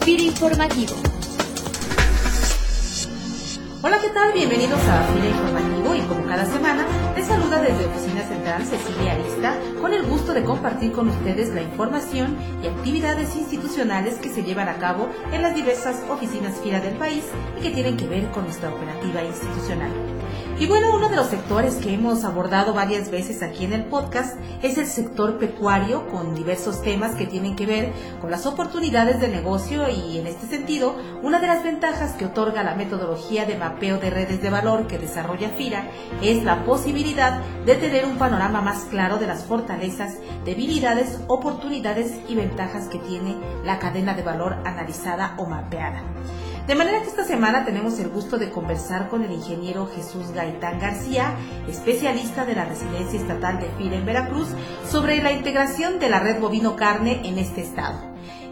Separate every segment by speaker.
Speaker 1: FIRA Informativo.
Speaker 2: Hola, ¿qué tal? Bienvenidos a FIRA Informativo y como cada semana, les saluda desde Oficina Central Cecilia Arista con el gusto de compartir con ustedes la información y actividades institucionales que se llevan a cabo en las diversas oficinas FIRA del país y que tienen que ver con nuestra operativa institucional. Y bueno, uno de los sectores que hemos abordado varias veces aquí en el podcast es el sector pecuario con diversos temas que tienen que ver con las oportunidades de negocio y en este sentido, una de las ventajas que otorga la metodología de mapeo de redes de valor que desarrolla FIRA es la posibilidad de tener un panorama más claro de las fortalezas, debilidades, oportunidades y ventajas que tiene la cadena de valor analizada o mapeada. De manera que esta semana tenemos el gusto de conversar con el ingeniero Jesús Gaitán García, especialista de la Residencia Estatal de FIRA en Veracruz, sobre la integración de la red bovino carne en este estado.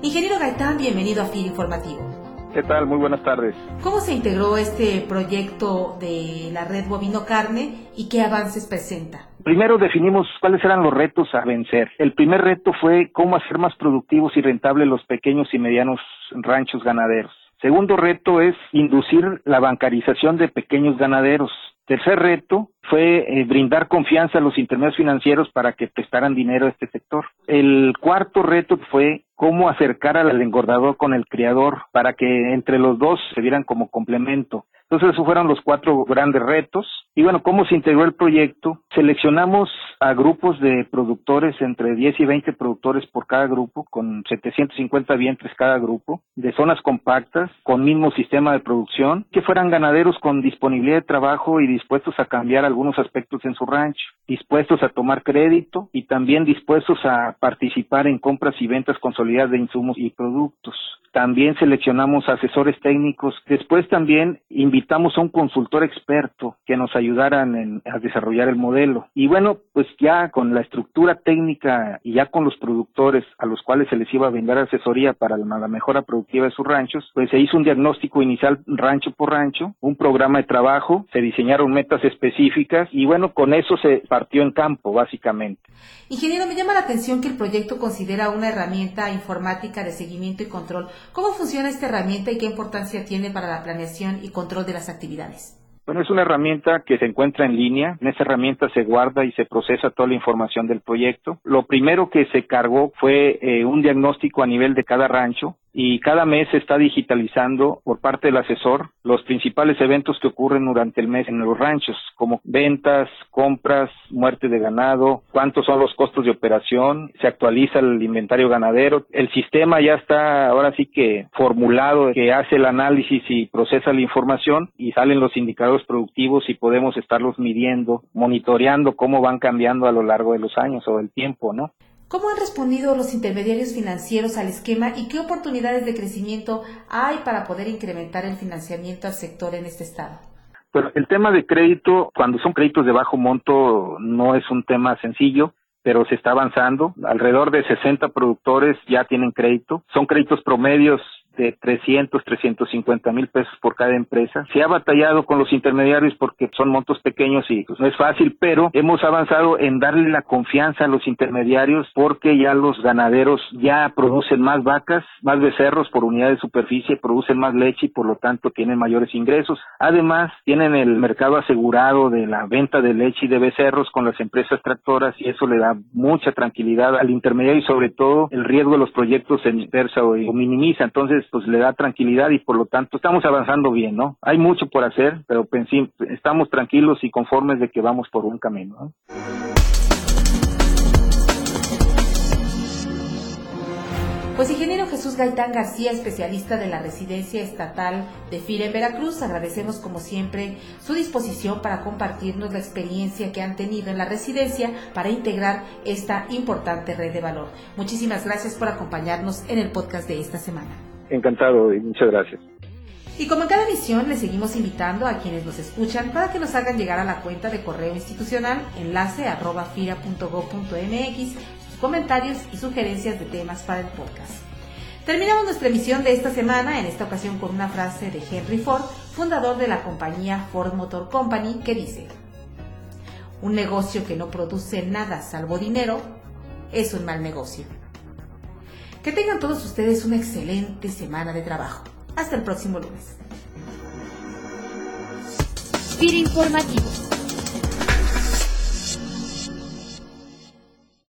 Speaker 2: Ingeniero Gaitán, bienvenido a FIRA Informativo.
Speaker 3: ¿Qué tal? Muy buenas tardes.
Speaker 2: ¿Cómo se integró este proyecto de la red bovino carne y qué avances presenta?
Speaker 3: Primero definimos cuáles eran los retos a vencer. El primer reto fue cómo hacer más productivos y rentables los pequeños y medianos ranchos ganaderos. Segundo reto es inducir la bancarización de pequeños ganaderos. Tercer reto fue eh, brindar confianza a los intermedios financieros para que prestaran dinero a este sector. El cuarto reto fue cómo acercar al engordador con el criador para que entre los dos se vieran como complemento. Entonces, esos fueron los cuatro grandes retos. Y bueno, ¿cómo se integró el proyecto? Seleccionamos a grupos de productores, entre 10 y 20 productores por cada grupo, con 750 vientres cada grupo, de zonas compactas, con mismo sistema de producción, que fueran ganaderos con disponibilidad de trabajo y dispuestos a cambiar algunos aspectos en su rancho, dispuestos a tomar crédito y también dispuestos a participar en compras y ventas consolidadas de insumos y productos. También seleccionamos asesores técnicos. Después también invitamos a un consultor experto que nos ayudaran a desarrollar el modelo. Y bueno, pues ya con la estructura técnica y ya con los productores a los cuales se les iba a brindar asesoría para la mejora productiva de sus ranchos, pues se hizo un diagnóstico inicial rancho por rancho, un programa de trabajo, se diseñaron metas específicas y bueno, con eso se partió en campo básicamente.
Speaker 2: Ingeniero, me llama la atención que el proyecto considera una herramienta informática de seguimiento y control ¿Cómo funciona esta herramienta y qué importancia tiene para la planeación y control de las actividades?
Speaker 3: Bueno, es una herramienta que se encuentra en línea. En esa herramienta se guarda y se procesa toda la información del proyecto. Lo primero que se cargó fue eh, un diagnóstico a nivel de cada rancho y cada mes se está digitalizando por parte del asesor los principales eventos que ocurren durante el mes en los ranchos, como ventas, compras, muerte de ganado, cuántos son los costos de operación, se actualiza el inventario ganadero, el sistema ya está ahora sí que formulado, que hace el análisis y procesa la información y salen los indicadores productivos y podemos estarlos midiendo, monitoreando cómo van cambiando a lo largo de los años o del tiempo, ¿no?
Speaker 2: ¿Cómo han respondido los intermediarios financieros al esquema y qué oportunidades de crecimiento hay para poder incrementar el financiamiento al sector en este estado?
Speaker 3: Pues el tema de crédito, cuando son créditos de bajo monto, no es un tema sencillo pero se está avanzando. Alrededor de 60 productores ya tienen crédito. Son créditos promedios de 300, 350 mil pesos por cada empresa. Se ha batallado con los intermediarios porque son montos pequeños y pues, no es fácil, pero hemos avanzado en darle la confianza a los intermediarios porque ya los ganaderos ya producen más vacas, más becerros por unidad de superficie, producen más leche y por lo tanto tienen mayores ingresos. Además, tienen el mercado asegurado de la venta de leche y de becerros con las empresas tractoras y eso le da mucha tranquilidad al intermediario y sobre todo el riesgo de los proyectos se dispersa o minimiza. Entonces, pues le da tranquilidad y por lo tanto estamos avanzando bien, ¿no? Hay mucho por hacer, pero estamos tranquilos y conformes de que vamos por un camino. ¿no?
Speaker 2: Pues ingeniero Jesús Gaitán García, especialista de la residencia estatal de FIRE en Veracruz, agradecemos como siempre su disposición para compartirnos la experiencia que han tenido en la residencia para integrar esta importante red de valor. Muchísimas gracias por acompañarnos en el podcast de esta semana.
Speaker 3: Encantado y muchas gracias.
Speaker 2: Y como en cada emisión, les seguimos invitando a quienes nos escuchan para que nos hagan llegar a la cuenta de correo institucional enlace arroba fira.gov.mx sus comentarios y sugerencias de temas para el podcast. Terminamos nuestra emisión de esta semana, en esta ocasión con una frase de Henry Ford, fundador de la compañía Ford Motor Company, que dice, un negocio que no produce nada salvo dinero es un mal negocio. Que tengan todos ustedes una excelente semana de trabajo. Hasta el próximo lunes.
Speaker 1: informativo